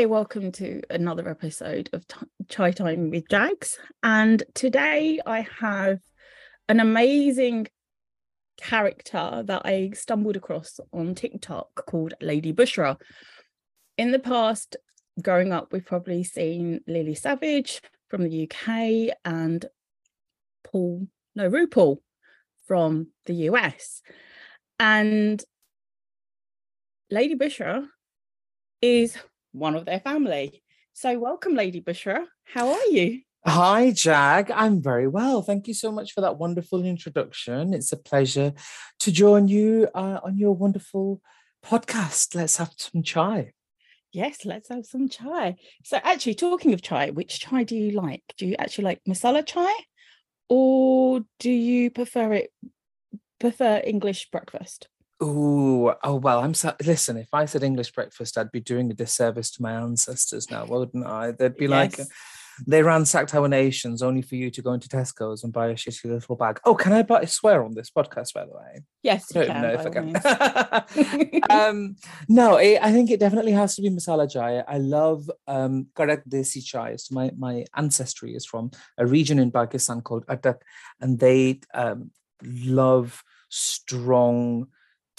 Hi, welcome to another episode of T- Chai Time with Jagz. And today I have an amazing character that I stumbled across on TikTok called Lady Bushra. In the past, growing up, we've probably seen Lily Savage from the UK and Paul, no, RuPaul from the US. And Lady Bushra is one of their family. So, welcome, Lady Bushra. How are you? Hi, Jag. I'm very well. Thank you so much for that wonderful introduction. It's a pleasure to join you uh, on your wonderful podcast. Let's have some chai. Yes, let's have some chai. So, actually, talking of chai, which chai do you like? Do you actually like masala chai, or do you prefer it prefer English breakfast? Ooh, oh well. I'm so, listen. If I said English breakfast, I'd be doing a disservice to my ancestors now, wouldn't I? They'd be like, they ransacked our nations only for you to go into Tesco's and buy a shitty little bag. Oh, can I buy, swear on this podcast, by the way? Yes, I don't can. know if I can. um, no, it, I think it definitely has to be masala chai. I love um, Karak Desi chai. So my my ancestry is from a region in Pakistan called Attock, and they um, love strong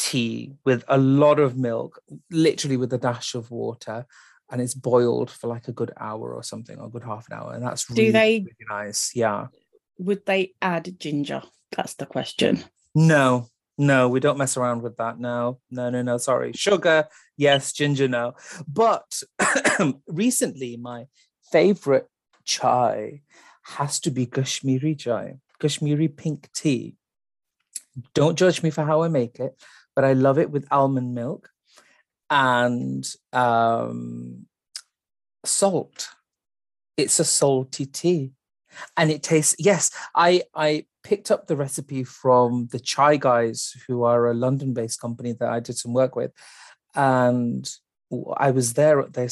tea with a lot of milk, literally with a dash of water. And it's boiled for like a good hour or something, or a good half an hour. And that's Do really, they- really nice. Yeah. Would they add ginger? That's the question. No, no, we don't mess around with that. No, no, no, no. Sorry. Sugar, yes. Ginger, no. But recently, my favorite chai has to be Kashmiri chai, Kashmiri pink tea. Don't judge me for how I make it, but I love it with almond milk and um, salt. It's a salty tea. And it tastes yes i i picked up the recipe from the chai guys who are a london based company that i did some work with. And I was there at their,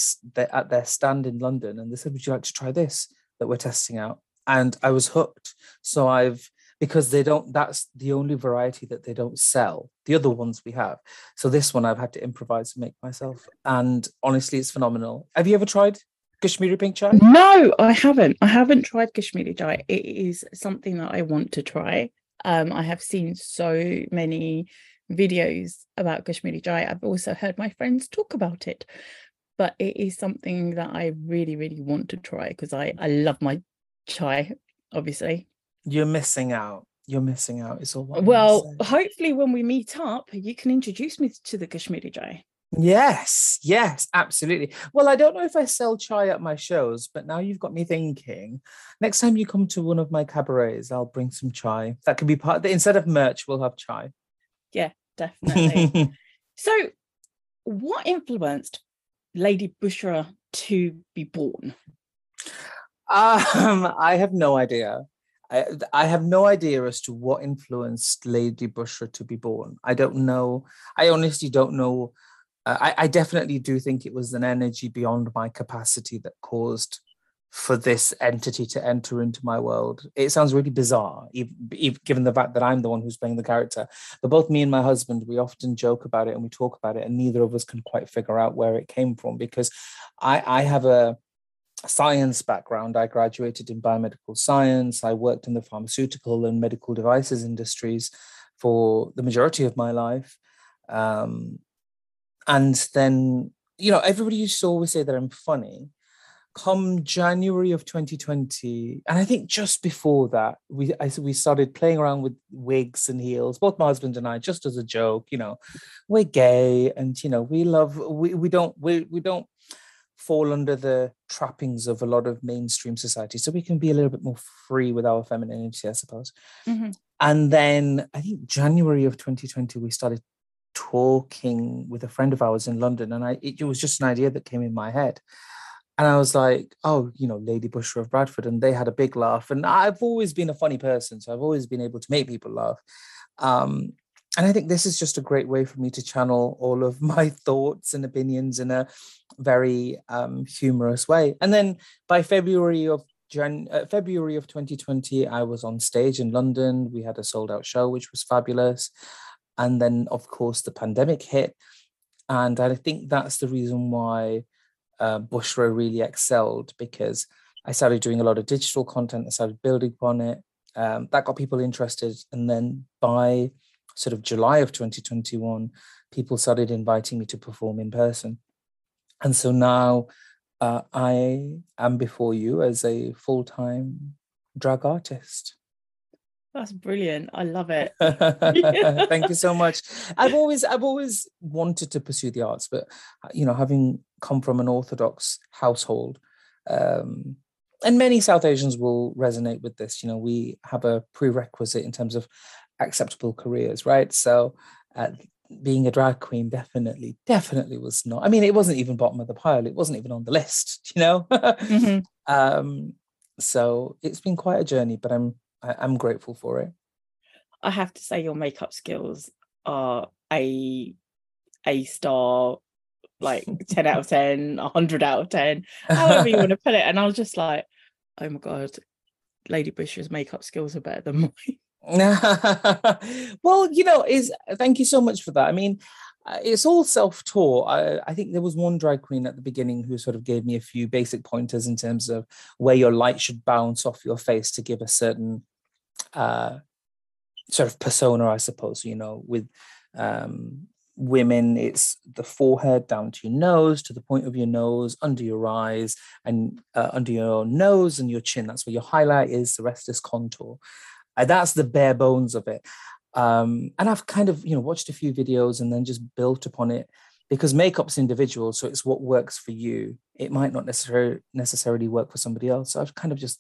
at their stand in london and they said would you like to try this that we're testing out? And i was hooked. So i've because they don't that's the only variety that they don't sell the other ones we have so this one i've had to improvise and make myself and honestly it's phenomenal have you ever tried kashmiri pink chai No, I haven't. I haven't tried Kashmiri chai. It is something that I want to try. Um, I have seen so many videos about Kashmiri chai. I've also heard my friends talk about it, but it is something that I really, really want to try because I I love my chai, obviously. You're missing out. You're missing out. It's all. what I'm gonna Well, hopefully when we meet up, you can introduce me to the Kashmiri chai. yes, yes, absolutely. Well, I don't know if I sell chai at my shows, but now you've got me thinking. Next time you come to one of my cabarets, I'll bring some chai. That could be part. Instead of merch, we'll have chai. Yeah, definitely. So, what influenced Lady Bushra to be born? Um, I have no idea. I, I have no idea as to what influenced Lady Bushra to be born. I don't know. I honestly don't know. Uh, I, I definitely do think it was an energy beyond my capacity that caused for this entity to enter into my world. It sounds really bizarre, ev- ev- given the fact that I'm the one who's playing the character. But both me and my husband, we often joke about it and we talk about it, and neither of us can quite figure out where it came from because I, I have a science background. I graduated in biomedical science. I worked in the pharmaceutical and medical devices industries for the majority of my life. Um, and then, you know, everybody used to always say that I'm funny. Come January of 2020, and I think just before that, we I, we started playing around with wigs and heels. Both my husband and I, just as a joke, you know, we're gay, and you know, we love we we don't we we don't fall under the trappings of a lot of mainstream society. So we can be a little bit more free with our femininity, I suppose. Mhm. And then I think January of 2020, we started talking with a friend of ours in London. And I it, was just an idea that came in my head. And I was like, oh, you know, Lady Bushra of Bradford. And they had a big laugh. And I've always been a funny person. So I've always been able to make people laugh. Um, and I think this is just a great way for me to channel all of my thoughts and opinions in a very um, humorous way. And then by February of Jan- uh, February of 2020, I was on stage in London. We had a sold out show, which was fabulous. And then, of course, the pandemic hit. And I think that's the reason why uh, Bushra really excelled because I started doing a lot of digital content. I started building upon it. Um, that got people interested. And then by sort of July of 2021, people started inviting me to perform in person. And so now uh, I am before you as a full time drag artist. That's brilliant. I love it. Thank you so much. I've always I've always wanted to pursue the arts, but uh, you know, having come from an Orthodox household, um, and many South Asians will resonate with this. You know, we have a prerequisite in terms of acceptable careers, right? So, uh, being a drag queen definitely, definitely was not. I mean, it wasn't even bottom of the pile. It wasn't even on the list. You know. mm-hmm. um, so it's been quite a journey, but I'm I, I'm grateful for it. I have to say, your makeup skills are a a star like 10 out of 10 100 out of 10 however you want to put it and i was just like oh my god lady bush's makeup skills are better than mine well you know is thank you so much for that. I mean uh, it's all self-taught. I, I think there was one drag queen at the beginning who sort of gave me a few basic pointers in terms of where your light should bounce off your face to give a certain uh sort of persona i suppose you know with um women it's the forehead down to your nose to the point of your nose under your eyes and uh, under your nose and your chin. That's where your highlight is the rest is contour uh, that's the bare bones of it um, and i've kind of you know watched a few videos and then just built upon it because makeup's individual so it's what works for you it might not necessarily necessarily work for somebody else so i've kind of just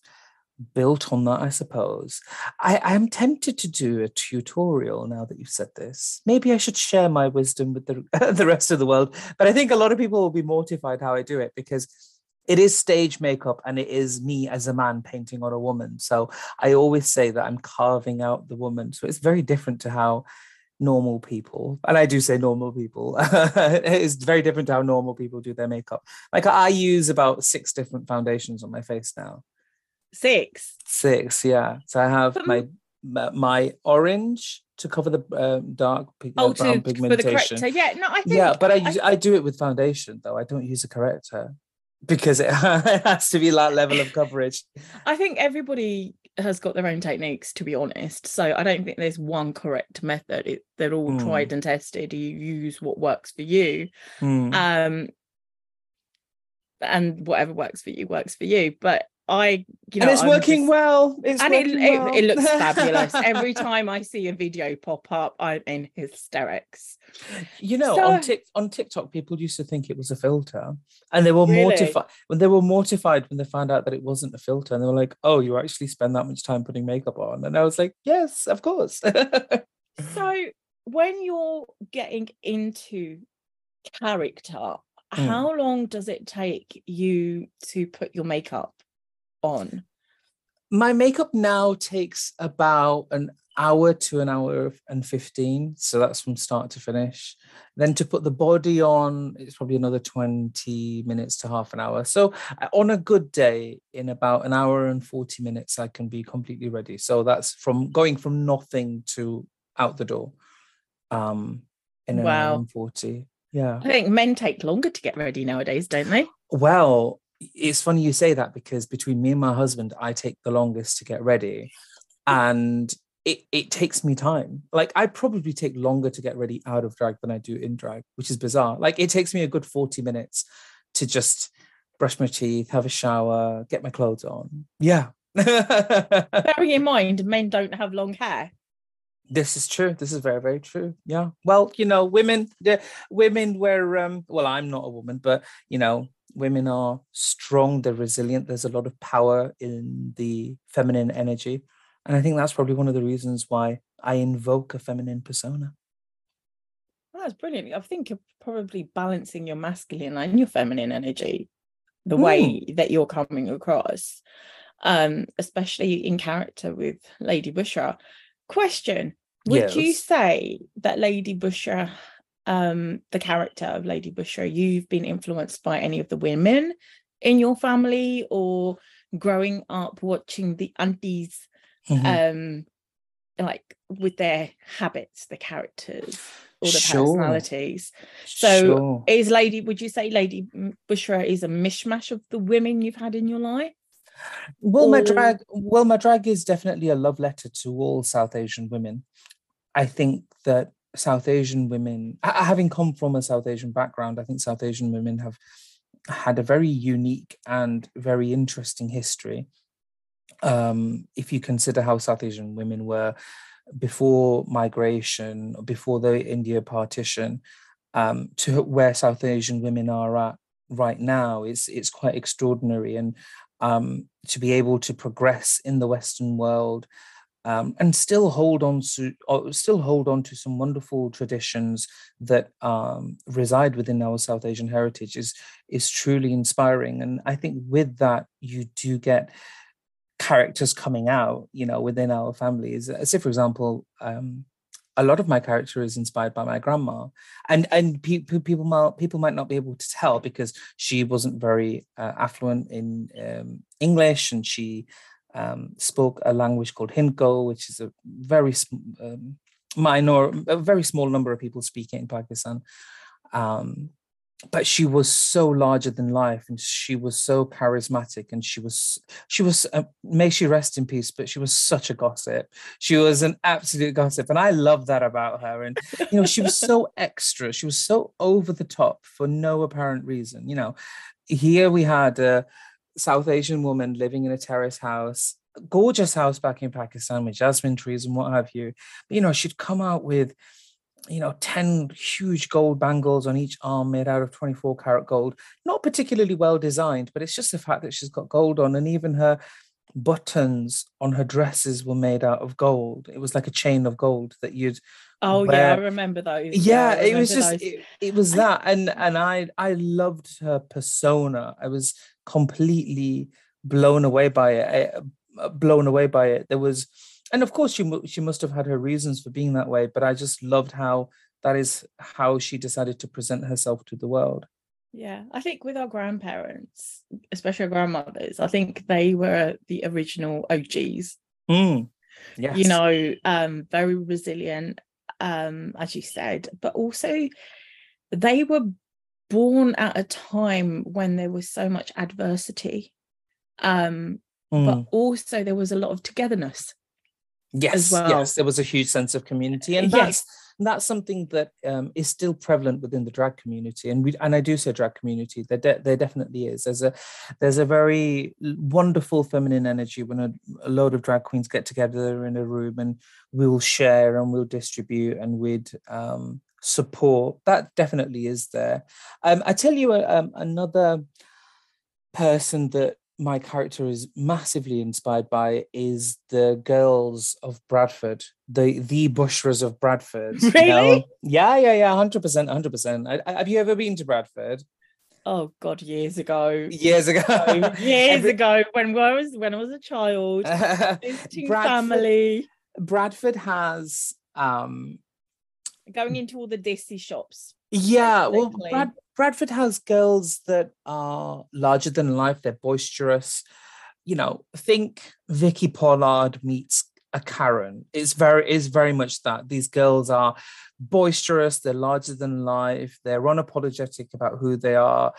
built on that, I suppose. I, I'm tempted to do a tutorial now that you've said this. Maybe I should share my wisdom with the, the rest of the world. But I think a lot of people will be mortified how I do it because it is stage makeup and it is me as a man painting on a woman. So I always say that I'm carving out the woman. So it's very different to how normal people and i do say normal people it's very different to how normal people do their makeup like i use about six different foundations on my face now Six. Six, yeah. So I have my my orange to cover the um, dark pig- uh, oh, brown to, pigmentation. For the corrector. Yeah, no, I think, yeah, but I, I, I do it with foundation though. I don't use a corrector because it, has to be that level of coverage. I think everybody has got their own techniques, to be honest. So I don't think there's one correct method. It, they're all mm. tried and tested. You use what works for you. Mm. Um, and whatever works for you works for you. But I, you know, and it's I'm working just, well. It's and it, well. It, it, looks fabulous. Every time I see a video pop up, I'm in hysterics. You know, so, on Tik on TikTok, people used to think it was a filter, and they were really? mortified when they were mortified when they found out that it wasn't a filter, and they were like, "Oh, you actually spend that much time putting makeup on?" And I was like, "Yes, of course." so when you're getting into character, mm. how long does it take you to put your makeup on? My makeup now takes about an hour to an hour and 15 so that's from start to finish. Then to put the body on it's probably another 20 minutes to half an hour. So uh, on a good day in about an hour and 40 minutes i can be completely ready. So that's from going from nothing to out the door um in an wow. hour and 40 yeah. I think men take longer to get ready nowadays don't they? Well it's funny you say that because between me and my husband, I take the longest to get ready. And it, it takes me time. Like I probably take longer to get ready out of drag than I do in drag, which is bizarre. Like it takes me a good 40 minutes to just brush my teeth, have a shower, get my clothes on. Yeah. Bearing in mind, men don't have long hair. This is true. This is very, very true. Yeah. Well, you know, women, the women were um, well, I'm not a woman, but you know, women are strong, they're resilient. There's a lot of power in the feminine energy. And I think that's probably one of the reasons why I invoke a feminine persona. Well, that's brilliant. I think you're probably balancing your masculine and your feminine energy the mm. way that you're coming across, um, especially in character with Lady Bushra. Question Would yes. you say that Lady Bushra um, the character of Lady Bushra, you've been influenced by any of the women in your family or growing up watching the aunties mm-hmm. um, like with their habits, the characters? all the Sure. personalities. So Sure. is Lady, would you say Lady Bushra is a mishmash of the women you've had in your life? Well, my drag, well, my drag is definitely a love letter to all South Asian women. I think that South Asian women, having come from a South Asian background, I think South Asian women have had a very unique and very interesting history. Um, if you consider how South Asian women were before migration, before the India partition, um, to where South Asian women are at right now, it's it's quite extraordinary. And um, to be able to progress in the Western world um, and still hold on to uh, still hold on to some wonderful traditions that um, reside within our South Asian heritage is is truly inspiring. And I think with that you do get characters coming out, you know, within our families. Say, for example, um, a lot of my character is inspired by my grandma, and and pe- pe- people might people might not be able to tell because she wasn't very uh, affluent in um, English, and she um, spoke a language called Hindko, which is a very um, minor, a very small number of people speak it in Pakistan. Um, but she was so larger than life, and she was so charismatic, and she was she was uh, may she rest in peace, but she was such a gossip. She was an absolute gossip, and I love that about her. And you know, she was so extra. She was so over the top for no apparent reason. You know, here we had a South Asian woman living in a terrace house, gorgeous house back in Pakistan with jasmine trees and what have you. But, you know, she'd come out with, you know, 10 huge gold bangles on each arm made out of 24 karat gold. Not particularly well designed, but it's just the fact that she's got gold on. And even her buttons on her dresses were made out of gold. It was like a chain of gold that you'd Oh yeah, I remember those. yeah, I it was just it, it was that and and i i loved her persona. I was completely blown away by it I- uh, blown away by it. There was and of course she she must have had her reasons for being that way but i just loved how that is how she decided to present herself to the world. Yeah, I think with our grandparents, especially our grandmothers, I think they were the original OGs. Mm, yes You know, um, very resilient, um, as you said, but also they were born at a time when there was so much adversity. Um, Mm, but also there was a lot of togetherness. Yes well. yes there was a huge sense of community and Yes. that's that's something that um, is still prevalent within the drag community and we and i do say drag community there, de- there definitely is there's a there's a very wonderful feminine energy when a, a load of drag queens get together in a room and we'll share and we'll distribute and we'd um, support that definitely is there um, i tell you uh, um, another person that my character is massively inspired by is the girls of Bradford, the the Bushras of Bradford. you know? Really? Yeah, yeah, yeah, hundred percent, hundred percent. Have you ever been to Bradford? Oh God, years ago. Years ago. Years Every- ago when I was when I was a child. Visiting Bradford, family, Bradford has um going into all the Desi shops. Yeah, well, Brad, Bradford has girls that are larger than life. They're boisterous. You know, think Vicky Pollard meets a Karen. It's very, is very much that. These girls are boisterous. They're larger than life. They're unapologetic about who they are,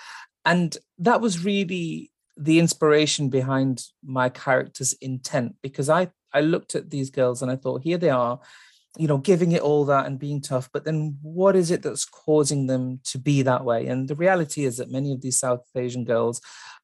and that was really the inspiration behind my character's intent because I I looked at these girls and I thought, here they are you know, giving it all that and being tough. But then what is it that's causing them to be that way? And the reality is that many of these South Asian girls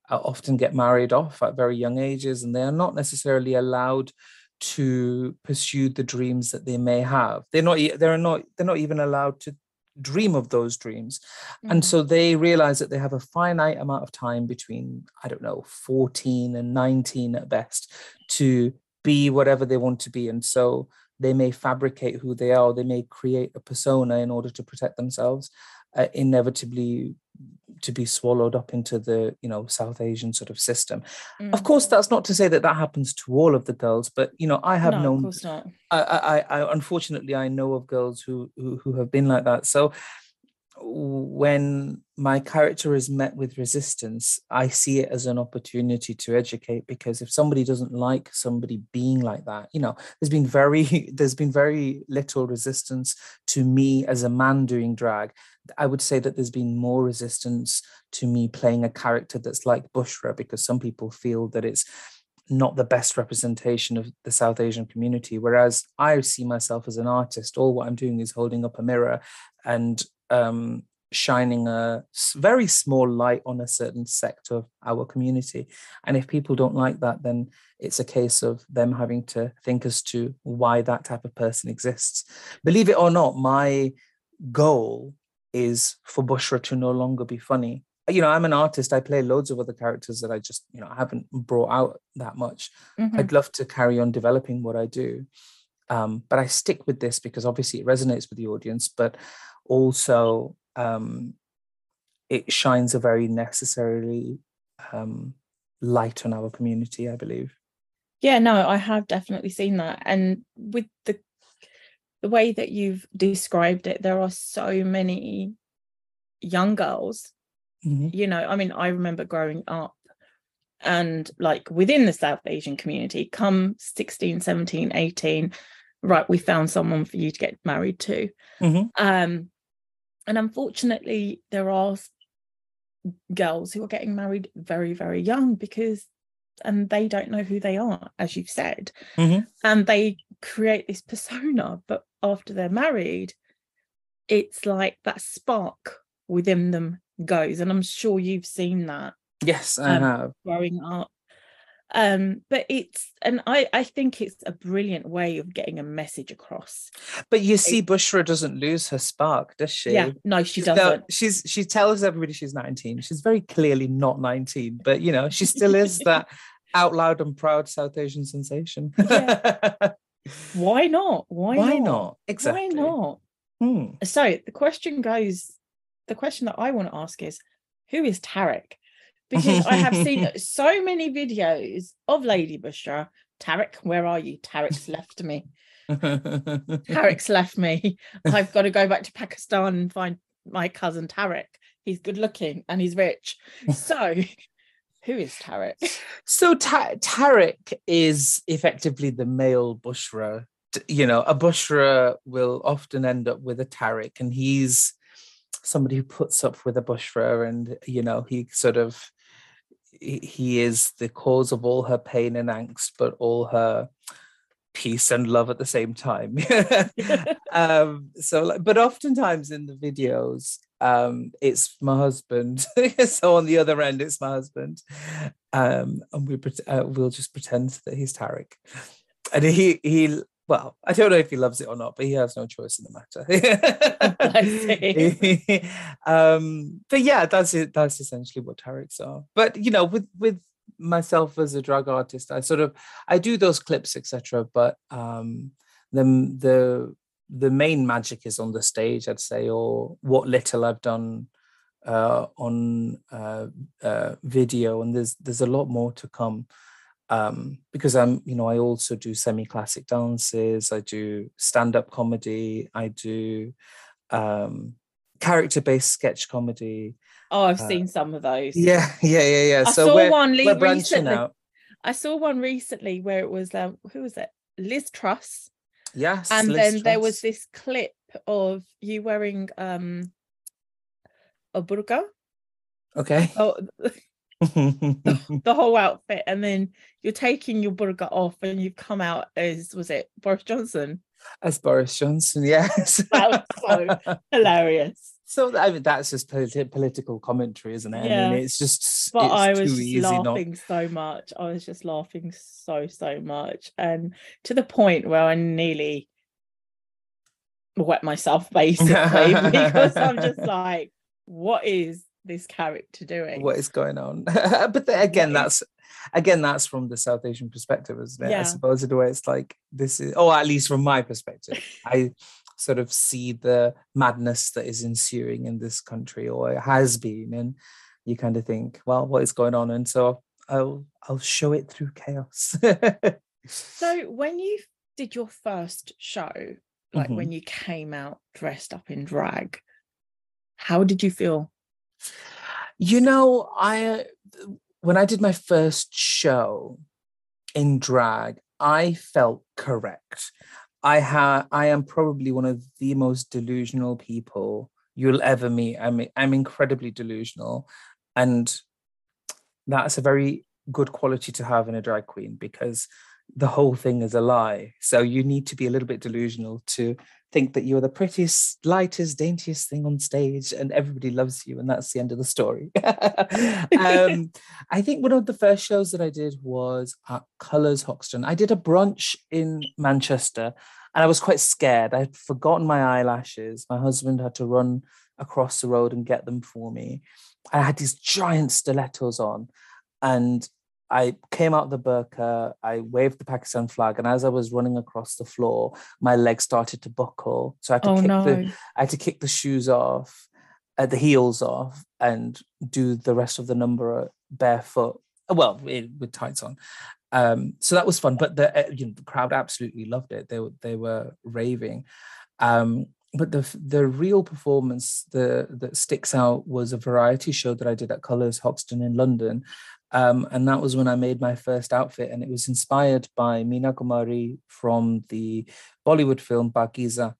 uh, often get married off at very young ages and they are not necessarily allowed to pursue the dreams that they may have. They're not, they're not, they're not even allowed to dream of those dreams. And Mm. so they realize that they have a finite amount of time between, I don't know, 14 and 19 at best to be whatever they want to be. And so they may fabricate who they are, they may create a persona in order to protect themselves, uh, inevitably to be swallowed up into the you know south asian sort of system of Mm. course that's not to say that that happens to all of the girls but you know i have no, of known course not. I, I, I unfortunately I know of girls who, who who have been like that. So when my character is met with resistance, I see it as an opportunity to educate because if somebody doesn't like somebody being like that, you know, there's been very there's been very little resistance to me as a man doing drag. I would say that there's been more resistance to me playing a character that's like Bushra because some people feel that it's not the best representation of the South Asian community. Whereas I see myself as an artist, all what I'm doing is holding up a mirror and um, shining a very small light on a certain sector of our community. And if people don't like that, then it's a case of them having to think as to why that type of person exists. Believe it or not, my goal is for Bushra to no longer be funny you know, I'm an artist. I play loads of other characters that I just, you know, I haven't brought out that much. Mm-hmm. I'd love to carry on developing what I do. Um, but I stick with this because obviously it resonates with the audience, but also um, it shines a very necessarily um, light on our community, I believe. Yeah, no, I have definitely seen that. And with the the way that you've described it, there are so many young girls Mm-hmm. You know, I mean, I remember growing up and like within the South Asian community, come 16, 17, 18, right, we found someone for you to get married to. Mm-hmm. Um, and unfortunately, there are girls who are getting married very, very young because and they don't know who they are, as you've said. Mm-hmm. And they create this persona, but after they're married, it's like that spark within them goes and i'm sure you've seen that yes i um, have growing up um but it's and i i think it's a brilliant way of getting a message across. But you see bushra doesn't lose her spark does she? Yeah no she she's doesn't. she's she tells everybody she's 19 she's very clearly not 19 but you know she still is that out loud and proud south asian sensation. Yeah. why not? Why, why not? not? Exactly. why not? Hmm. so the question goes the question that I want to ask is who is Tarek? Because I have seen so many videos of Lady Bushra. Tarek, where are you? Tarek's left me. Tarek's left me. I've got to go back to Pakistan and find my cousin Tarek. He's good looking and he's rich. So, who is Tarek? So, Ta- Tarek is effectively the male Bushra. You know, a Bushra will often end up with a Tarek, and he's somebody who puts up with a bushra and you know he sort of he, is the cause of all her pain and angst but all her peace and love at the same time. Um so but oftentimes in the videos um it's my husband. So on the other end it's my husband. Um and we uh, we'll just pretend that he's Tarek. And he he well, I don't know if he loves it or not, but he has no choice in the matter. um, but yeah, that's it. That's essentially what Tarek's are. But you know, with with myself as a drug artist, I sort of I do those clips, etc. But um, the the the main magic is on the stage, I'd say, or what little I've done uh, on uh, uh, video, and there's there's a lot more to come um, because I'm, you know, I also do semi-classic dances, I do stand-up comedy, I do um, character-based sketch comedy. Oh, I've uh, seen some of those. Yeah, yeah, yeah, yeah. I so saw we're, one we're recently. Out. I saw one recently where it was um, who was it? Liz Truss. Yes. And Liz then Truss. there was this clip of you wearing um a burqa. Okay. Oh, the, whole outfit and then you're taking your burqa off and you've come out as was it Boris Johnson? As Boris Johnson yes. That was so hilarious. So I mean that's just politi- political commentary isn't it? Yeah. I mean it's just but it's I was laughing not... so much. I was just laughing so so much. And to the point where I nearly wet myself basically because I'm just like what is this character doing what is going on but the, again that's again that's from the south asian perspective isn't it yeah. i suppose in a way it's like this is or at least from my perspective i sort of see the madness that is ensuing in this country or it has been and you kind of think well what is going on and so i'll i'll show it through chaos so when you did your first show like mm-hmm. when you came out dressed up in drag How did you feel? You know, I when I did my first show in drag, I felt correct. I have I am probably one of the most delusional people you'll ever meet. I'm I'm incredibly delusional. And that's a very good quality to have in a drag queen because the whole thing is a lie. So you need to be a little bit delusional to think that you're the prettiest, lightest, daintiest thing on stage and everybody loves you. And that's the end of the story. um, I think one of the first shows that I did was at Colours Hoxton. I did a brunch in Manchester and I was quite scared. I had forgotten my eyelashes. My husband had to run across the road and get them for me. I had these giant stilettos on and I came out the burqa, I waved the Pakistan flag, and as I was running across the floor, my legs started to buckle. So I had to Oh, kick no. the I had to kick the shoes off, uh, the heels off, and do the rest of the number uh, barefoot. Well, it, with tights on. Um, so that was fun. But the uh, you know the crowd absolutely loved it. They were they were raving. Um, but the the real performance the that sticks out was a variety show that I did at Colours Hoxton in London, um, and that was when I made my first outfit, and it was inspired by Meena Kumari from the Bollywood film Pakeezah,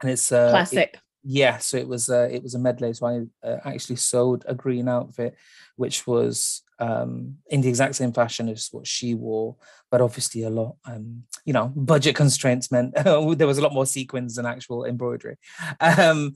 and it's uh, it- Classic. yeah, so it was uh, it was a medley. So I uh, actually sewed a green outfit, which was um, in the exact same fashion as what she wore, but obviously a lot, um, you know, budget constraints meant there was a lot more sequins than actual embroidery. Um,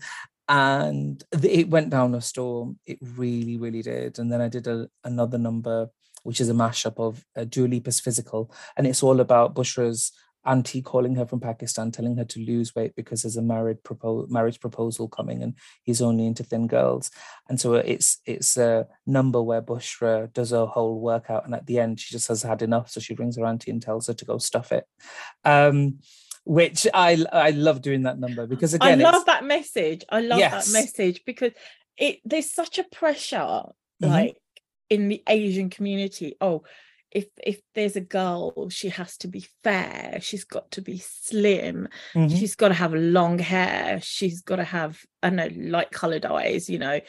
and it went down a storm. It really, really did. And then I did a, another number, which is a mashup of uh, Dua Lipa's Physical, and it's all about Bushra's auntie calling her from Pakistan, telling her to lose weight because there's a married propo- marriage proposal coming, and he's only into thin girls. And so it's it's a number where Bushra does a whole workout, and at the end she just has had enough, so she rings her auntie and tells her to go stuff it. Um, which I I love doing that number because again, I love that message. I love Yes. that message because it there's such a pressure Mhm. like in the Asian community. Oh, if if there's a girl, she has to be fair, she's got to be slim, Mhm. she's got to have long hair, she's got to have I don't know light colored eyes, you know,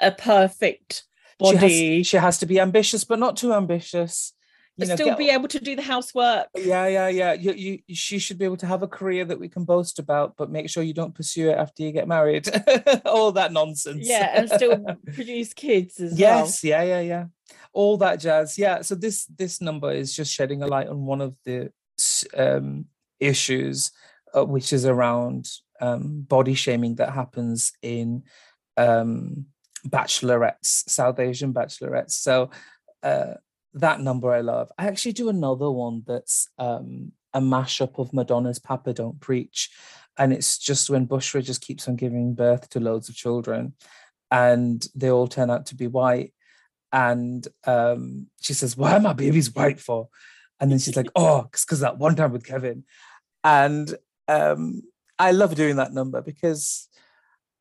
a perfect she body, has, she has to be ambitious, but not too ambitious. You know, still get- be able to do the housework. Yeah, yeah, yeah. You, you, she should be able to have a career that we can boast about, but make sure you don't pursue it after you get married. All that nonsense. Yeah, and still produce kids as well. yes, yeah, yeah, yeah. All that jazz. Yeah. So this this number is just shedding a light on one of the um, issues, uh, which is around um, body shaming that happens in um, bachelorettes, South Asian bachelorettes. So uh, that number I love. I actually do another one that's um, a mashup of Madonna's Papa Don't Preach. And it's just when Bushra just keeps on giving birth to loads of children and they all turn out to be white. And um, she says, Why are my babies white for? And then she's like, Oh, it's because that one time with Kevin. And um, I love doing that number because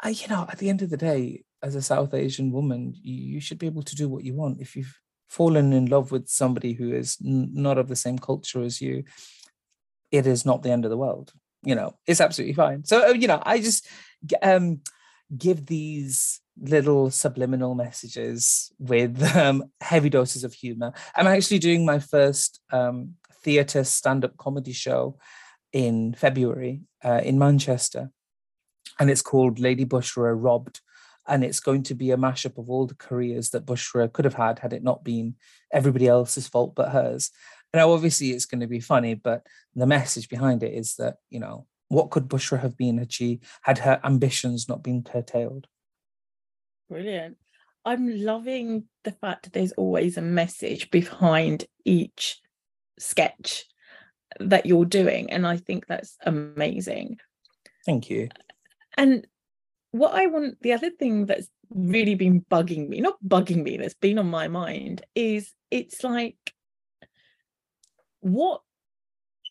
I, you know, at the end of the day, as a South Asian woman, you, you should be able to do what you want. If you've fallen in love with somebody who is n- not of the same culture as you, it is not the end of the world. You know, it's absolutely fine. So, uh, you know, I just um, give these little subliminal messages with um, heavy doses of humor. I'm actually doing my first um, theatre stand up comedy show in February uh, in Manchester. And it's called Lady Bushra Robbed. And it's going to be a mashup of all the careers that Bushra could have had had it not been everybody else's fault but hers. Now, obviously, it's going to be funny, but the message behind it is that, you know, what could Bushra have been had she had her ambitions not been curtailed? Brilliant. I'm loving the fact that there's always a message behind each sketch that you're doing. And I think that's amazing. Thank you. And what I want, the other thing that's really been bugging me, not bugging me, that's been on my mind is it's like, what,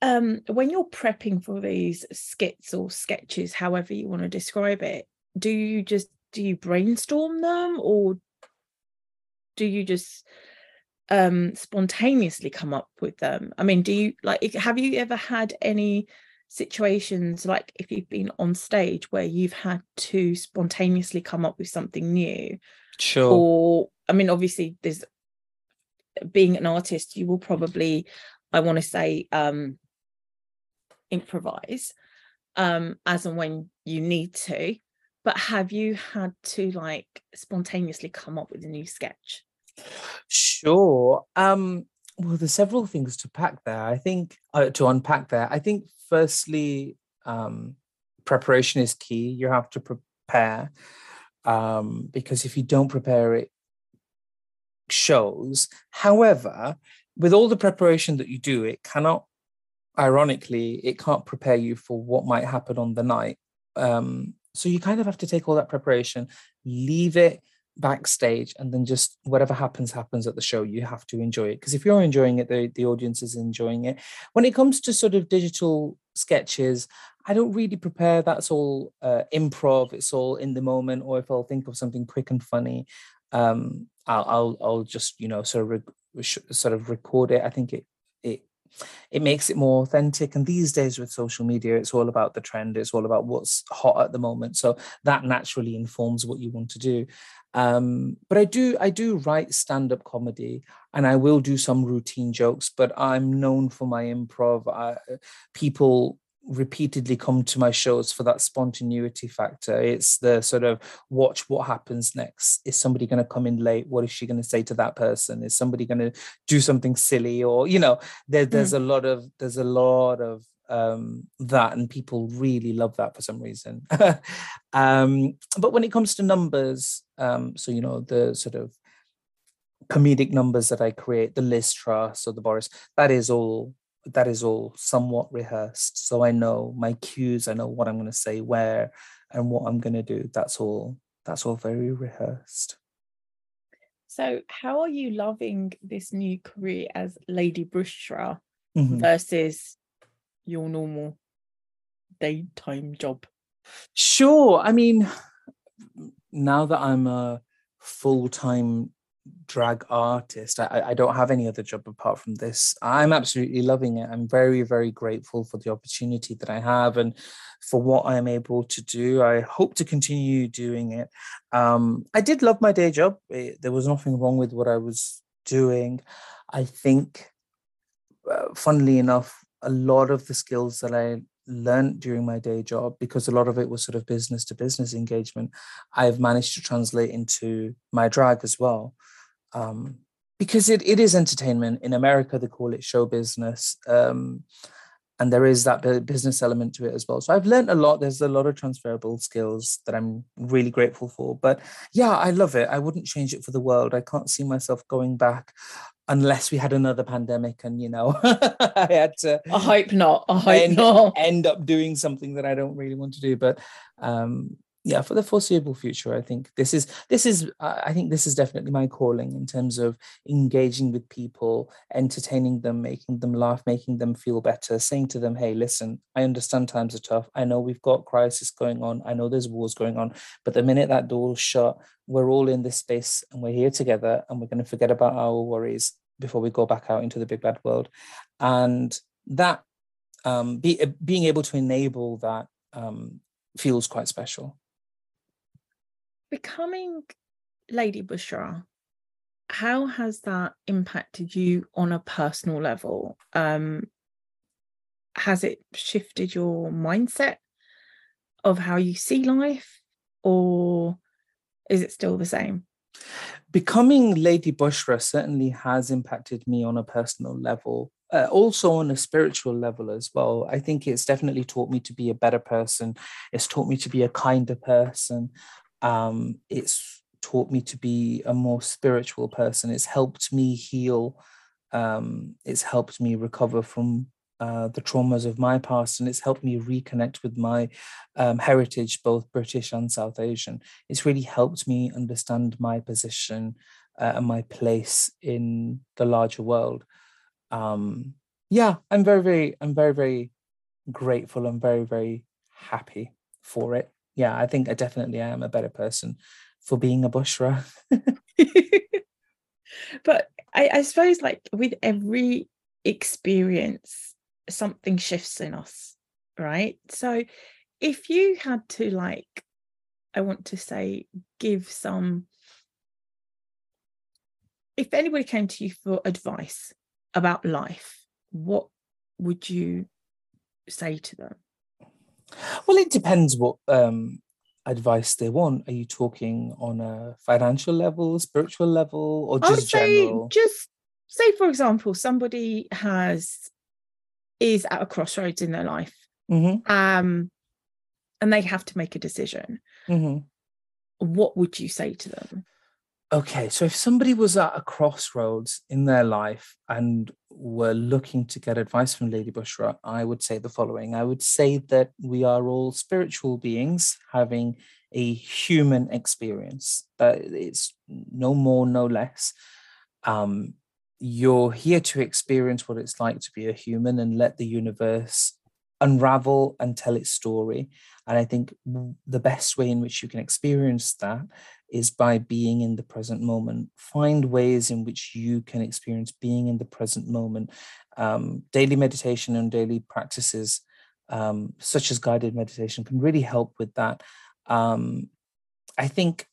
um, when you're prepping for these skits or sketches, however you want to describe it, do you just, do you brainstorm them or do you just um spontaneously come up with them? I mean do you like have you ever had any situations like if you've been on stage where you've had to spontaneously come up with something new Sure. or i mean obviously there's being an artist you will probably i want to say um improvise um as and when you need to but have you had to like spontaneously come up with a new sketch Sure. Um, well, there's several things to pack there. I think uh, to unpack there. I think firstly, um, preparation is key. You have to prepare um, because if you don't prepare, it shows. However, with all the preparation that you do, it cannot. Ironically, it can't prepare you for what might happen on the night. Um, so you kind of have to take all that preparation, leave it backstage and then just whatever happens happens at the show. You have to enjoy it because if you're enjoying it the, the audience is enjoying it. When it comes to sort of digital sketches i don't really prepare. That's all uh, improv. It's all in the moment or if i'll think of something quick and funny um i'll i'll, I'll just you know sort of re- sort of record it. I think it it it makes it more authentic and these days with social media it's all about the trend. It's all about what's hot at the moment. So that naturally informs what you want to do um, but I do I do write stand-up comedy and I will do some routine jokes, but I'm known for my improv. I, people repeatedly come to my shows for that spontaneity factor. It's the sort of watch what happens next. Is somebody going to come in late? What is she going to say to that person? Is somebody going to do something silly? Or you know, there, there's mm. a lot of there's a lot of um, that, and people really love that for some reason. um, but when it comes to numbers, um, so you know the sort of comedic numbers that I create, the Liz Truss or the Boris, that is all that is all somewhat rehearsed. So I know my cues, I know what I'm going to say where and what I'm going to do. That's all. That's all very rehearsed. So, how are you loving this new career as Lady Bushra mm-hmm. versus your normal daytime job? Sure. I mean, now that I'm a full time drag artist, I, I don't have any other job apart from this. I'm absolutely loving it. I'm very, very grateful for the opportunity that I have and for what I'm able to do. I hope to continue doing it. Um, I did love my day job, it, there was nothing wrong with what I was doing. I think, uh, funnily enough, a lot of the skills that I learned during my day job, because a lot of it was sort of business to business engagement, I've managed to translate into my drag as well. Um, because it, it is entertainment. In America, they call it show business. Um, and there is that business element to it as well. So I've learned a lot. There's a lot of transferable skills that I'm really grateful for. But yeah, I love it. I wouldn't change it for the world. I can't see myself going back unless we had another pandemic and you know I had to I hope not. I hope end, not. end up doing something that I don't really want to do. But um yeah for the foreseeable future i think this is this is i think this is definitely my calling in terms of engaging with people entertaining them making them laugh making them feel better saying to them hey listen i understand times are tough. I know we've got crisis going on. I know there's wars going on. But the minute that door's shut we're all in this space and we're here together and we're going to forget about our worries before we go back out into the big bad world. And that um, be, being able to enable that um, feels quite special becoming Lady Bushra, how has that impacted you on a personal level? Um, has it shifted your mindset of how you see life, or is it still the same? Becoming Lady Bushra certainly has impacted me on a personal level. Uh, also on a spiritual level as well. I think it's definitely taught me to be a better person. It's taught me to be a kinder person um, it's taught me to be a more spiritual person. It's helped me heal. Um, it's helped me recover from uh, the traumas of my past, and it's helped me reconnect with my um, heritage, both British and South Asian. It's really helped me understand my position uh, and my place in the larger world. Um, yeah, I'm very, very, I'm very, very grateful. I'm very, very happy for it yeah, I think I definitely am a better person for being a bushra. but I, I suppose like with every experience, something shifts in us. right? So if you had to like, I want to say, give some, if anybody came to you for advice about life, what would you say to them? Well, it depends what um, advice they want. Are you talking on a financial level, spiritual level, or just general? Just say, for example, somebody has is at a crossroads in their life, mm-hmm. um, and they have to make a decision. Mm-hmm. What would you say to them? Okay, so if somebody was at a crossroads in their life and were looking to get advice from Lady Bushra, I would say the following. I would say that we are all spiritual beings having a human experience. Uh, it's no more, no less. Um, you're here to experience what it's like to be a human and let the universe unravel and tell its story. And I think the best way in which you can experience that is by being in the present moment. Find ways in which you can experience being in the present moment. Um, daily meditation and daily practices, um, such as guided meditation, can really help with that. Um, I think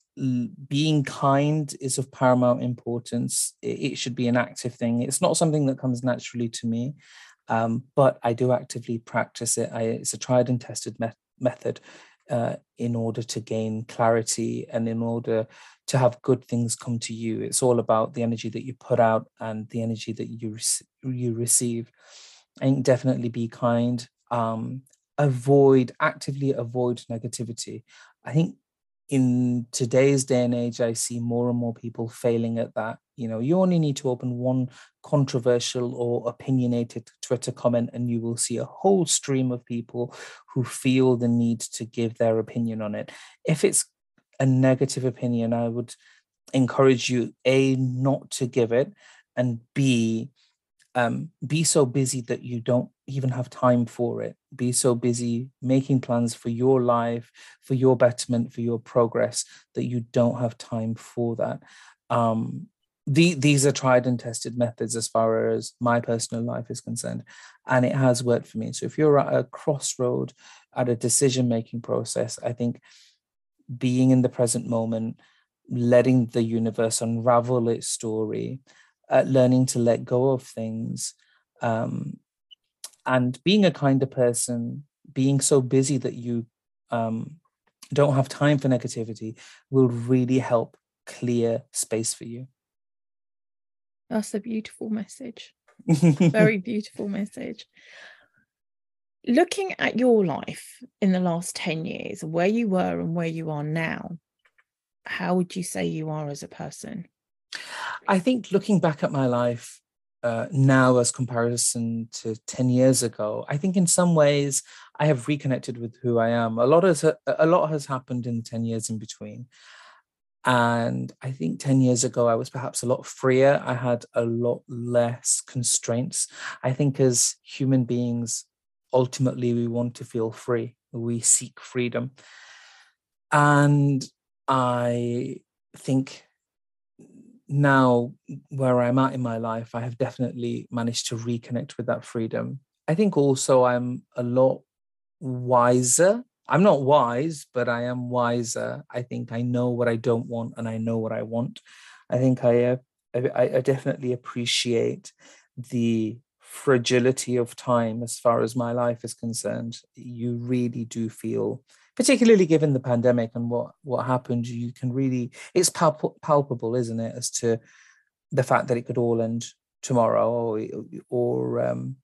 being kind is of paramount importance. It, should be an active thing. It's not something that comes naturally to me, um, but I do actively practice it. I, it's a tried and tested me- method uh, in order to gain clarity and in order to have good things come to you. It's all about the energy that you put out and the energy that you re- you receive. And definitely be kind. Um, avoid actively avoid negativity. I think in today's day and age, I see more and more people failing at that. You know, you only need to open one controversial or opinionated Twitter comment, and you will see a whole stream of people who feel the need to give their opinion on it. If it's a negative opinion, I would encourage you, A, not to give it, and B, um, be so busy that you don't even have time for it. Be so busy making plans for your life, for your betterment, for your progress that you don't have time for that. Um, the, these are tried and tested methods as far as my personal life is concerned, and it has worked for me. So if you're at a crossroad, at a decision making process, I think being in the present moment, letting the universe unravel its story, at learning to let go of things um, and being a kinder person being so busy that you um, don't have time for negativity will really help clear space for you. That's a beautiful message. Very beautiful message. Looking at your life in the last 10 years where you were and where you are now how would you say you are as a person I think looking back at my life uh, now as comparison to 10 years ago, I think in some ways I have reconnected with who I am. A lot has a lot has happened in 10 years in between. And I think 10 years ago, I was perhaps a lot freer. I had a lot less constraints. I think as human beings, ultimately, we want to feel free. We seek freedom. And I think now where I'm at in my life, I have definitely managed to reconnect with that freedom. I think also I'm a lot wiser. I'm not wise, but I am wiser. I think I know what I don't want and I know what I want. I think I, uh, I, I definitely appreciate the fragility of time as far as my life is concerned. You really do feel particularly given the pandemic and what what happened you can really it's palp- palpable isn't it as to the fact that it could all end tomorrow or or um,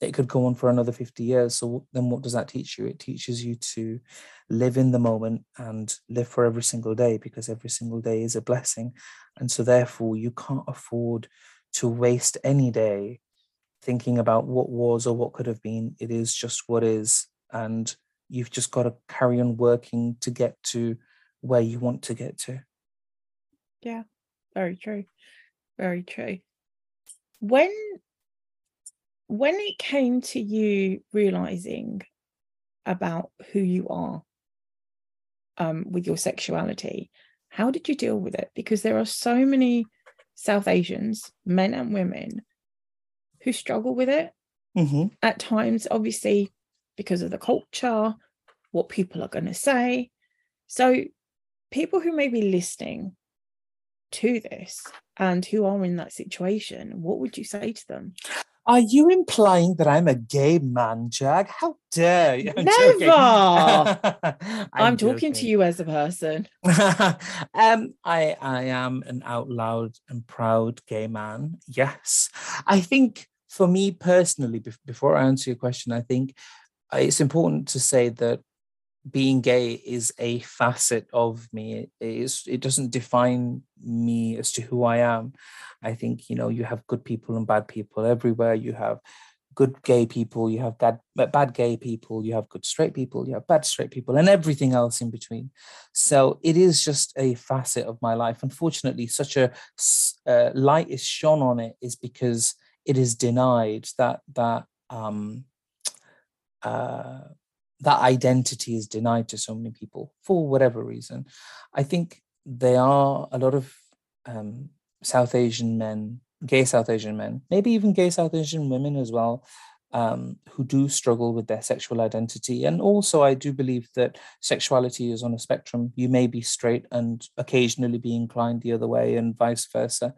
it could go on for another 50 years. So then what does that teach you? It teaches you to live in the moment and live for every single day because every single day is a blessing. And so therefore you can't afford to waste any day thinking about what was or what could have been. It is just what is. And you've just got to carry on working to get to where you want to get to. Yeah, very true. Very true. When when it came to you realizing about who you are um, with your sexuality, how did you deal with it? Because there are so many South Asians, men and women, who struggle with it mm-hmm. at times. Obviously, because of the culture, what people are going to say. So, people who may be listening to this and who are in that situation, what would you say to them? Are you implying that I'm a gay man, Jag? How dare you? I'm Never. I'm, I'm talking to you as a person. um, I I am an out loud and proud gay man. Yes, I think for me personally, before I answer your question, I think it's important to say that being gay is a facet of me. It doesn't define me as to who I am. I think you know you have good people and bad people everywhere. You have good gay people, you have bad bad gay people, you have good straight people, you have bad straight people, and everything else in between. So it is just a facet of my life. Unfortunately, such a uh, light is shone on it is because it is denied that that um, uh, that identity is denied to so many people for whatever reason. I think there are a lot of um, South Asian men, gay South Asian men, maybe even gay South Asian women as well, um, who do struggle with their sexual identity. And also, I do believe that sexuality is on a spectrum. You may be straight and occasionally be inclined the other way, and vice versa.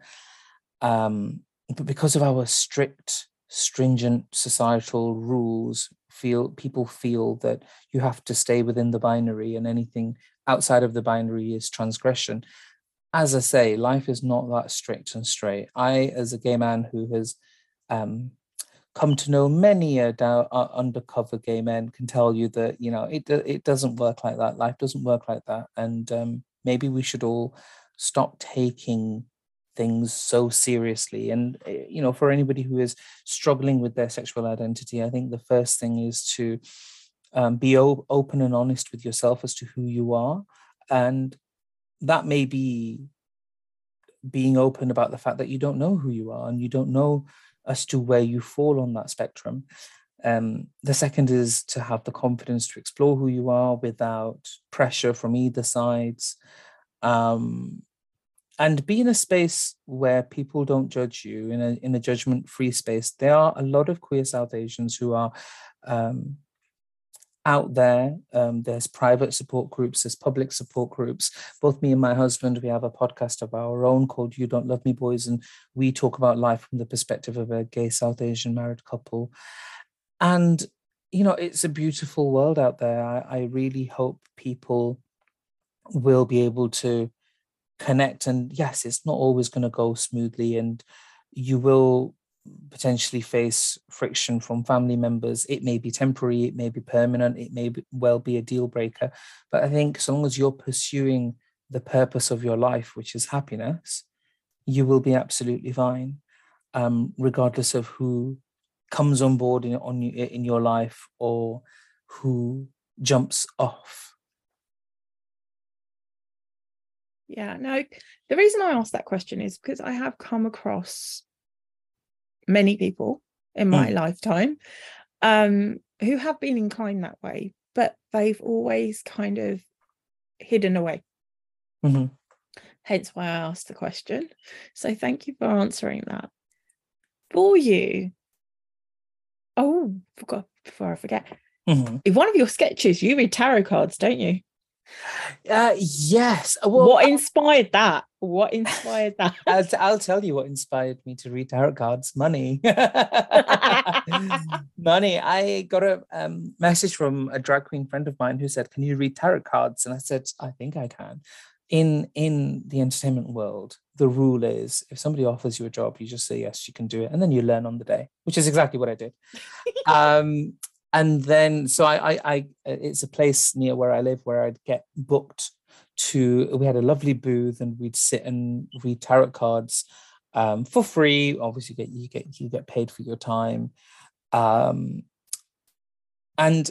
Um, but because of our strict, stringent societal rules, feel people feel that you have to stay within the binary, and anything outside of the binary is transgression as I say, life is not that strict and straight. I, as a gay man who has um, come to know many down, uh, undercover gay men, can tell you that you know it it doesn't work like that. Life doesn't work like that, and um, maybe we should all stop taking things so seriously. And eh, you know, for anybody who is struggling with their sexual identity, I think the first thing is to um, be o- open and honest with yourself as to who you are and that may be being open about the fact that you don't know who you are and you don't know as to where you fall on that spectrum. Um, the second is to have the confidence to explore who you are without pressure from either sides. Um, and be in a space where people don't judge you in a in a judgment free space. There are a lot of queer South Asians who are um, out there. Um, there's private support groups, there's public support groups. Both me and my husband, we have a podcast of our own called You Don't Love Me Boys, and we talk about life from the perspective of a gay South Asian married couple. And, you know, it's a beautiful world out there. I, I really hope people will be able to connect. And yes, it's not always going to go smoothly, and you will potentially face friction from family members. It may be temporary, it may be permanent, it may be, well be a deal breaker. But I think so long as you're pursuing the purpose of your life, which is happiness, you will be absolutely fine, um, regardless of who comes on board in, on you, in your life or who jumps off. Yeah, no, the reason I asked that question is because I have come across many people in my mm. lifetime um, who have been inclined that way, but they've always kind of hidden away. Mm-hmm. Hence why I asked the question. So thank you for answering that. For you, oh, forgot before I forget. Mm-hmm. In one of your sketches, you read tarot cards, don't you? Uh, yes. Uh, well, what inspired that? What inspired that? I'll, t- I'll tell you what inspired me to read tarot cards. Money. Money. I got a um, message from a drag queen friend of mine who said, "Can you read tarot cards?" And I said, "I think I can." In in the entertainment world, the rule is if somebody offers you a job, you just say yes, you can do it, and then you learn on the day, which is exactly what I did. um, and then so I, I, I it's a place near where I live where I'd get booked to. We had a lovely booth, and we'd sit and read tarot cards um, for free. Obviously, you get you get you get paid for your time, um, and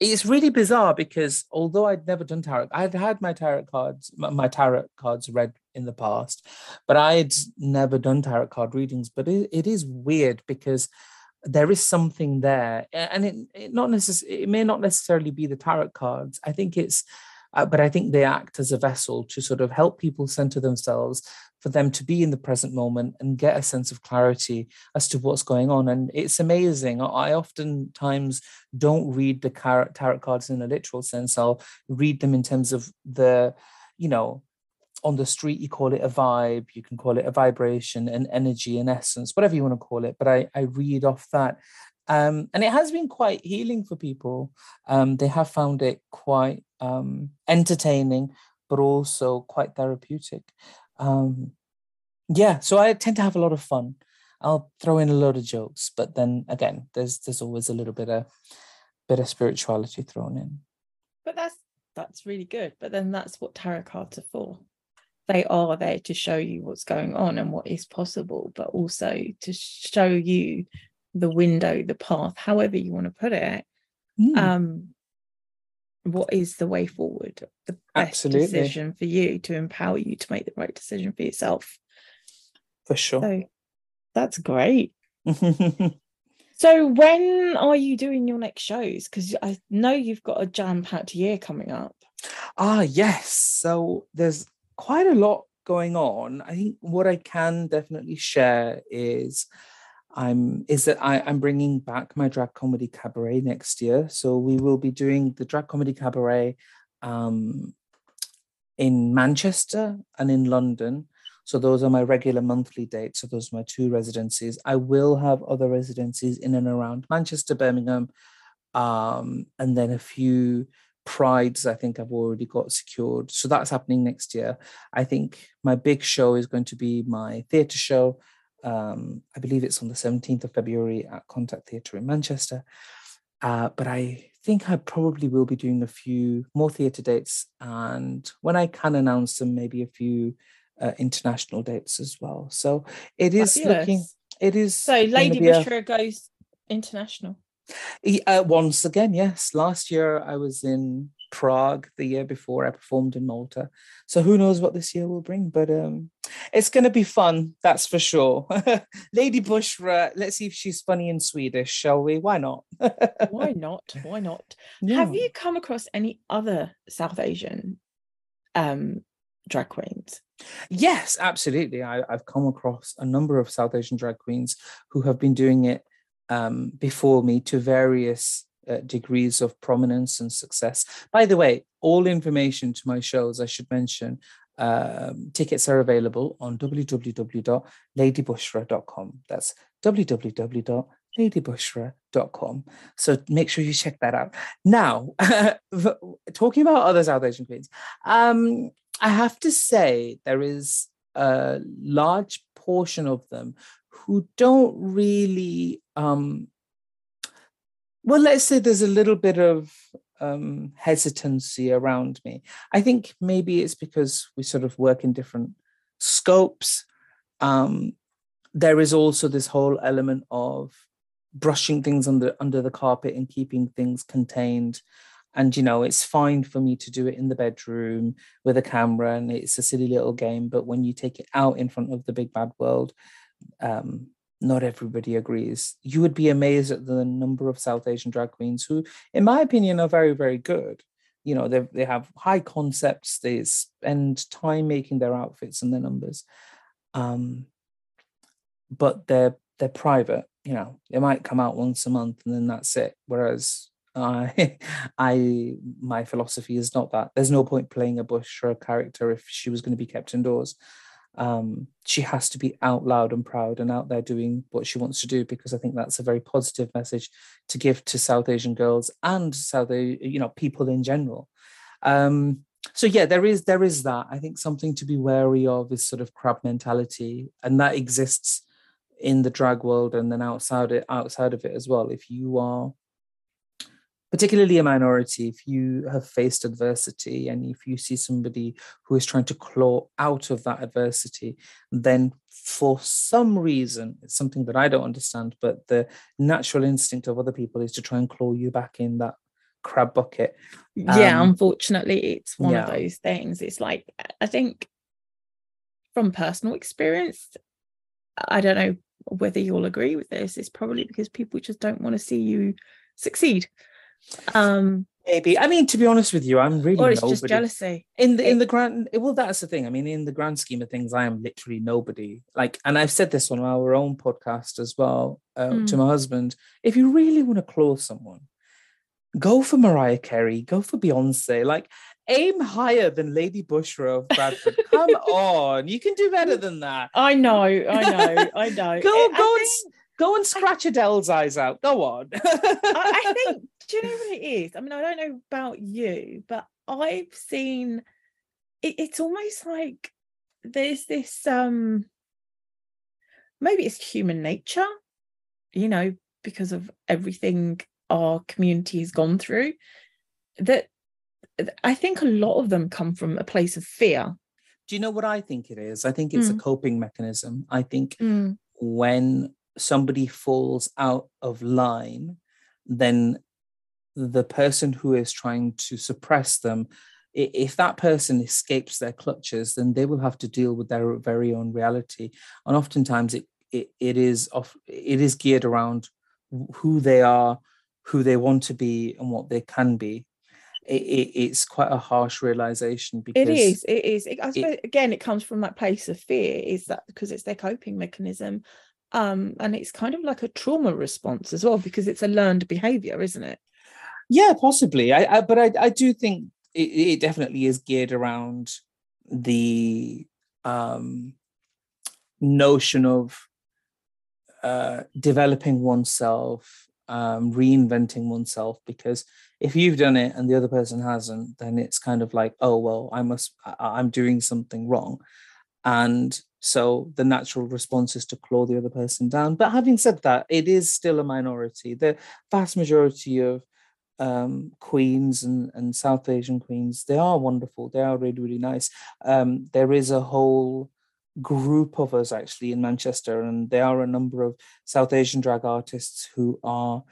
it's really bizarre because although I'd never done tarot, I'd had my tarot cards, my tarot cards read in the past, but I'd never done tarot card readings. But it, it is weird because there is something there and it, it not necessarily it may not necessarily be the tarot cards i think it's uh, but I think they act as a vessel to sort of help people center themselves, for them to be in the present moment and get a sense of clarity as to what's going on. And it's amazing. I oftentimes don't read the tarot cards in a literal sense. I'll read them in terms of the, you know, on the street you call it a vibe you can call it a vibration an energy an essence whatever you want to call it but i i read off that. Um, and it has been quite healing for people. Um, they have found it quite um, entertaining but also quite therapeutic. Um, yeah so i tend to have a lot of fun. I'll throw in a load of jokes but then again there's there's always a little bit of bit of spirituality thrown in. But that's that's really good but then that's what tarot cards are for they are there to show you what's going on and what is possible, but also to show you the window, the path, however you want to put it. Mm. Um, what is the way forward? The best Absolutely. decision for you to empower you to make the right decision for yourself. For sure. So that's great. so when are you doing your next shows? Because I know you've got a jam-packed year coming up. Ah, yes. So there's quite a lot going on. I think what I can definitely share is I'm is that I, I'm bringing back my drag comedy cabaret next year. So we will be doing the drag comedy cabaret um, in Manchester and in London. So those are my regular monthly dates. So those are my two residencies. I will have other residencies in and around Manchester, Birmingham, um, and then a few prides i think i've already got secured. So that's happening next year. I think my big show is going to be my theatre show. Um, i believe it's on the 17th of february at contact theatre in manchester. Uh, but i think i probably will be doing a few more theatre dates and when i can announce them maybe a few uh, international dates as well. So it is Fabulous. looking it is so lady bushra a... goes international uh, once again, yes. Last year I was in Prague. The year before I performed in Malta. So who knows what this year will bring? But um, it's going to be fun, that's for sure. Lady Bushra, let's see if she's funny in Swedish, shall we? Why not? Why not? Why not? Yeah. Have you come across any other South Asian um, drag queens? Yes, absolutely. I, have come across a number of South Asian drag queens who have been doing it um, before me to various uh, degrees of prominence and success. By the way, all information to my shows, I should mention, um, tickets are available on www.ladybushra.com. That's www.ladybushra.com. So make sure you check that out. Now, talking about other South Asian queens, um, I have to say there is a large portion of them who don't really um, well let's say there's a little bit of um, hesitancy around me. I think maybe it's because we sort of work in different scopes. Um, there is also this whole element of brushing things under under the carpet and keeping things contained. And you know it's fine for me to do it in the bedroom with a camera and it's a silly little game but when you take it out in front of the big bad world um, not everybody agrees. You would be amazed at the number of South Asian drag queens who, in my opinion, are very, very good. You know, they they have high concepts. They spend time making their outfits and their numbers, um, but they're they're private. You know, they might come out once a month and then that's it. Whereas I, I, my philosophy is not that. There's no point playing a Bushra character if she was going to be kept indoors um, she has to be out loud and proud and out there doing what she wants to do because I think that's a very positive message to give to South Asian girls and South you know people in general. Um, so yeah, there is there is that. I think something to be wary of is sort of crab mentality, and that exists in the drag world and then outside it outside of it as well. If you are particularly a minority, if you have faced adversity and if you see somebody who is trying to claw out of that adversity, then for some reason, it's something that I don't understand, but the natural instinct of other people is to try and claw you back in that crab bucket. Yeah, um, unfortunately, it's one yeah. of those things. It's like, I think from personal experience, I don't know whether you'll agree with this, it's probably because people just don't want to see you succeed um Maybe. I mean, to be honest with you, I'm really or it's nobody. just jealousy. in the in the grand well that's the thing i mean in the grand scheme of things i am literally nobody like and i've said this on our own podcast as well uh, to Mm. my husband if you really want to close someone go for mariah carey go for beyonce like aim higher than lady bushra of bradford come on you can do better than that I know, I know, I know. go I- I go and, think- go and scratch adele's eyes out go on I, I think do you know what it is? I mean, I don't know about you, but I've seen it, it's almost like there's this um maybe it's human nature, you know, because of everything our community has gone through, that I think a lot of them come from a place of fear. do you know what i think it is i think it's a Mm. coping mechanism i think when somebody falls out of line, then the person who is trying to suppress them, if that person escapes their clutches, then they will have to deal with their very own reality. And oftentimes it it, it is off it is geared around who they are, who they want to be, and what they can be. It, it, it's quite a harsh realization because It is. It is. It, I suppose again, it comes from that place of fear. Is that because it's their coping mechanism, um, and it's kind of like a trauma response as well because it's a learned behavior, isn't it? Yeah, possibly. I, I but I, I do think it, it definitely is geared around the um, notion of uh, developing oneself, um, reinventing oneself. Because if you've done it and the other person hasn't, then it's kind of like, oh well, I must, I, I'm doing something wrong, and so the natural response is to claw the other person down. But having said that, it is still a minority. The vast majority of um, queens and, and South Asian queens, they are wonderful. They are really, really nice. Um, there is a whole group of us actually in Manchester, and there are a number of South Asian drag artists who are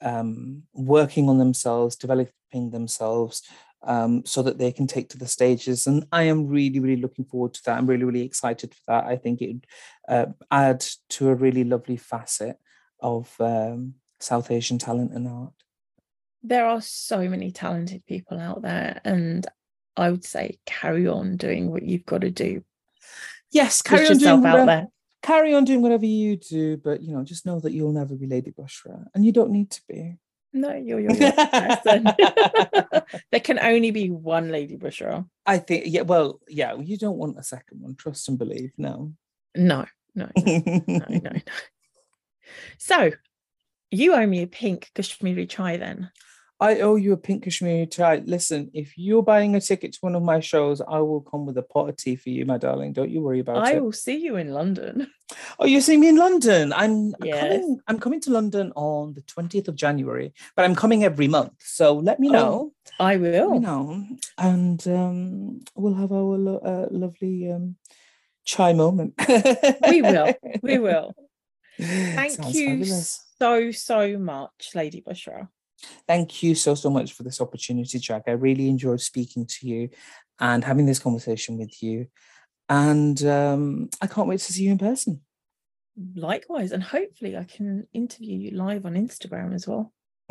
um, working on themselves, developing themselves. Um, so that they can take to the stages, and I am really, really looking forward to that. I'm really, really excited for that. I think it would uh, add to a really lovely facet of um, South Asian talent and art. There are so many talented people out there, and I would say carry on doing what you've got to do. Yes, carry on doing out whatever, there. carry on doing whatever you do, but you know, just know that you'll never be Lady Bushra, and you don't need to be. No, you're your person. there can only be one Lady Bushra. I think, yeah, well, yeah, you don't want a second one. Trust and believe. No. No, no, no, no, no. no. So you owe me a pink Kashmiri chai then. I owe you a pink Kashmiri chai. Listen, if you're buying a ticket to one of my shows, I will come with a pot of tea for you, my darling. Don't you worry about I it. I will see you in London. Oh, you're seeing me in London. I'm Yes. coming. I'm coming to London on the 20th of January, but I'm coming every month. So let me Oh, know. I Let me will. know, and um, we'll have our lo- uh, lovely um, chai moment. We will. We will. Thank Sounds you fabulous. so, so much, Lady Bushra. Thank you so so much for this opportunity, Jag. I really enjoyed speaking to you and having this conversation with you. And um, I can't wait to see you in person. Likewise. And hopefully I can interview you live on Instagram as well.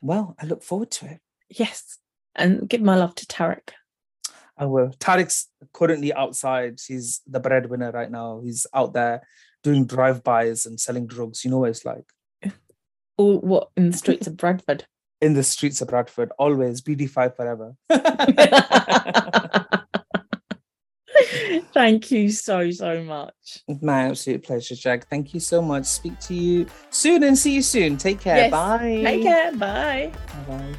well, I look forward to it. Yes. And give my love to Tarek. I will. Tarek's currently outside. He's the breadwinner right now. He's out there doing drive-bys and selling drugs. You know what it's like Or what in the streets of Bradford. in the streets of Bradford. Always BD5 forever. Thank you so, so much. My absolute pleasure, Jag. Thank you so much. Speak to you soon and see you soon. Take care. Yes. Bye. Take care. Bye. Bye.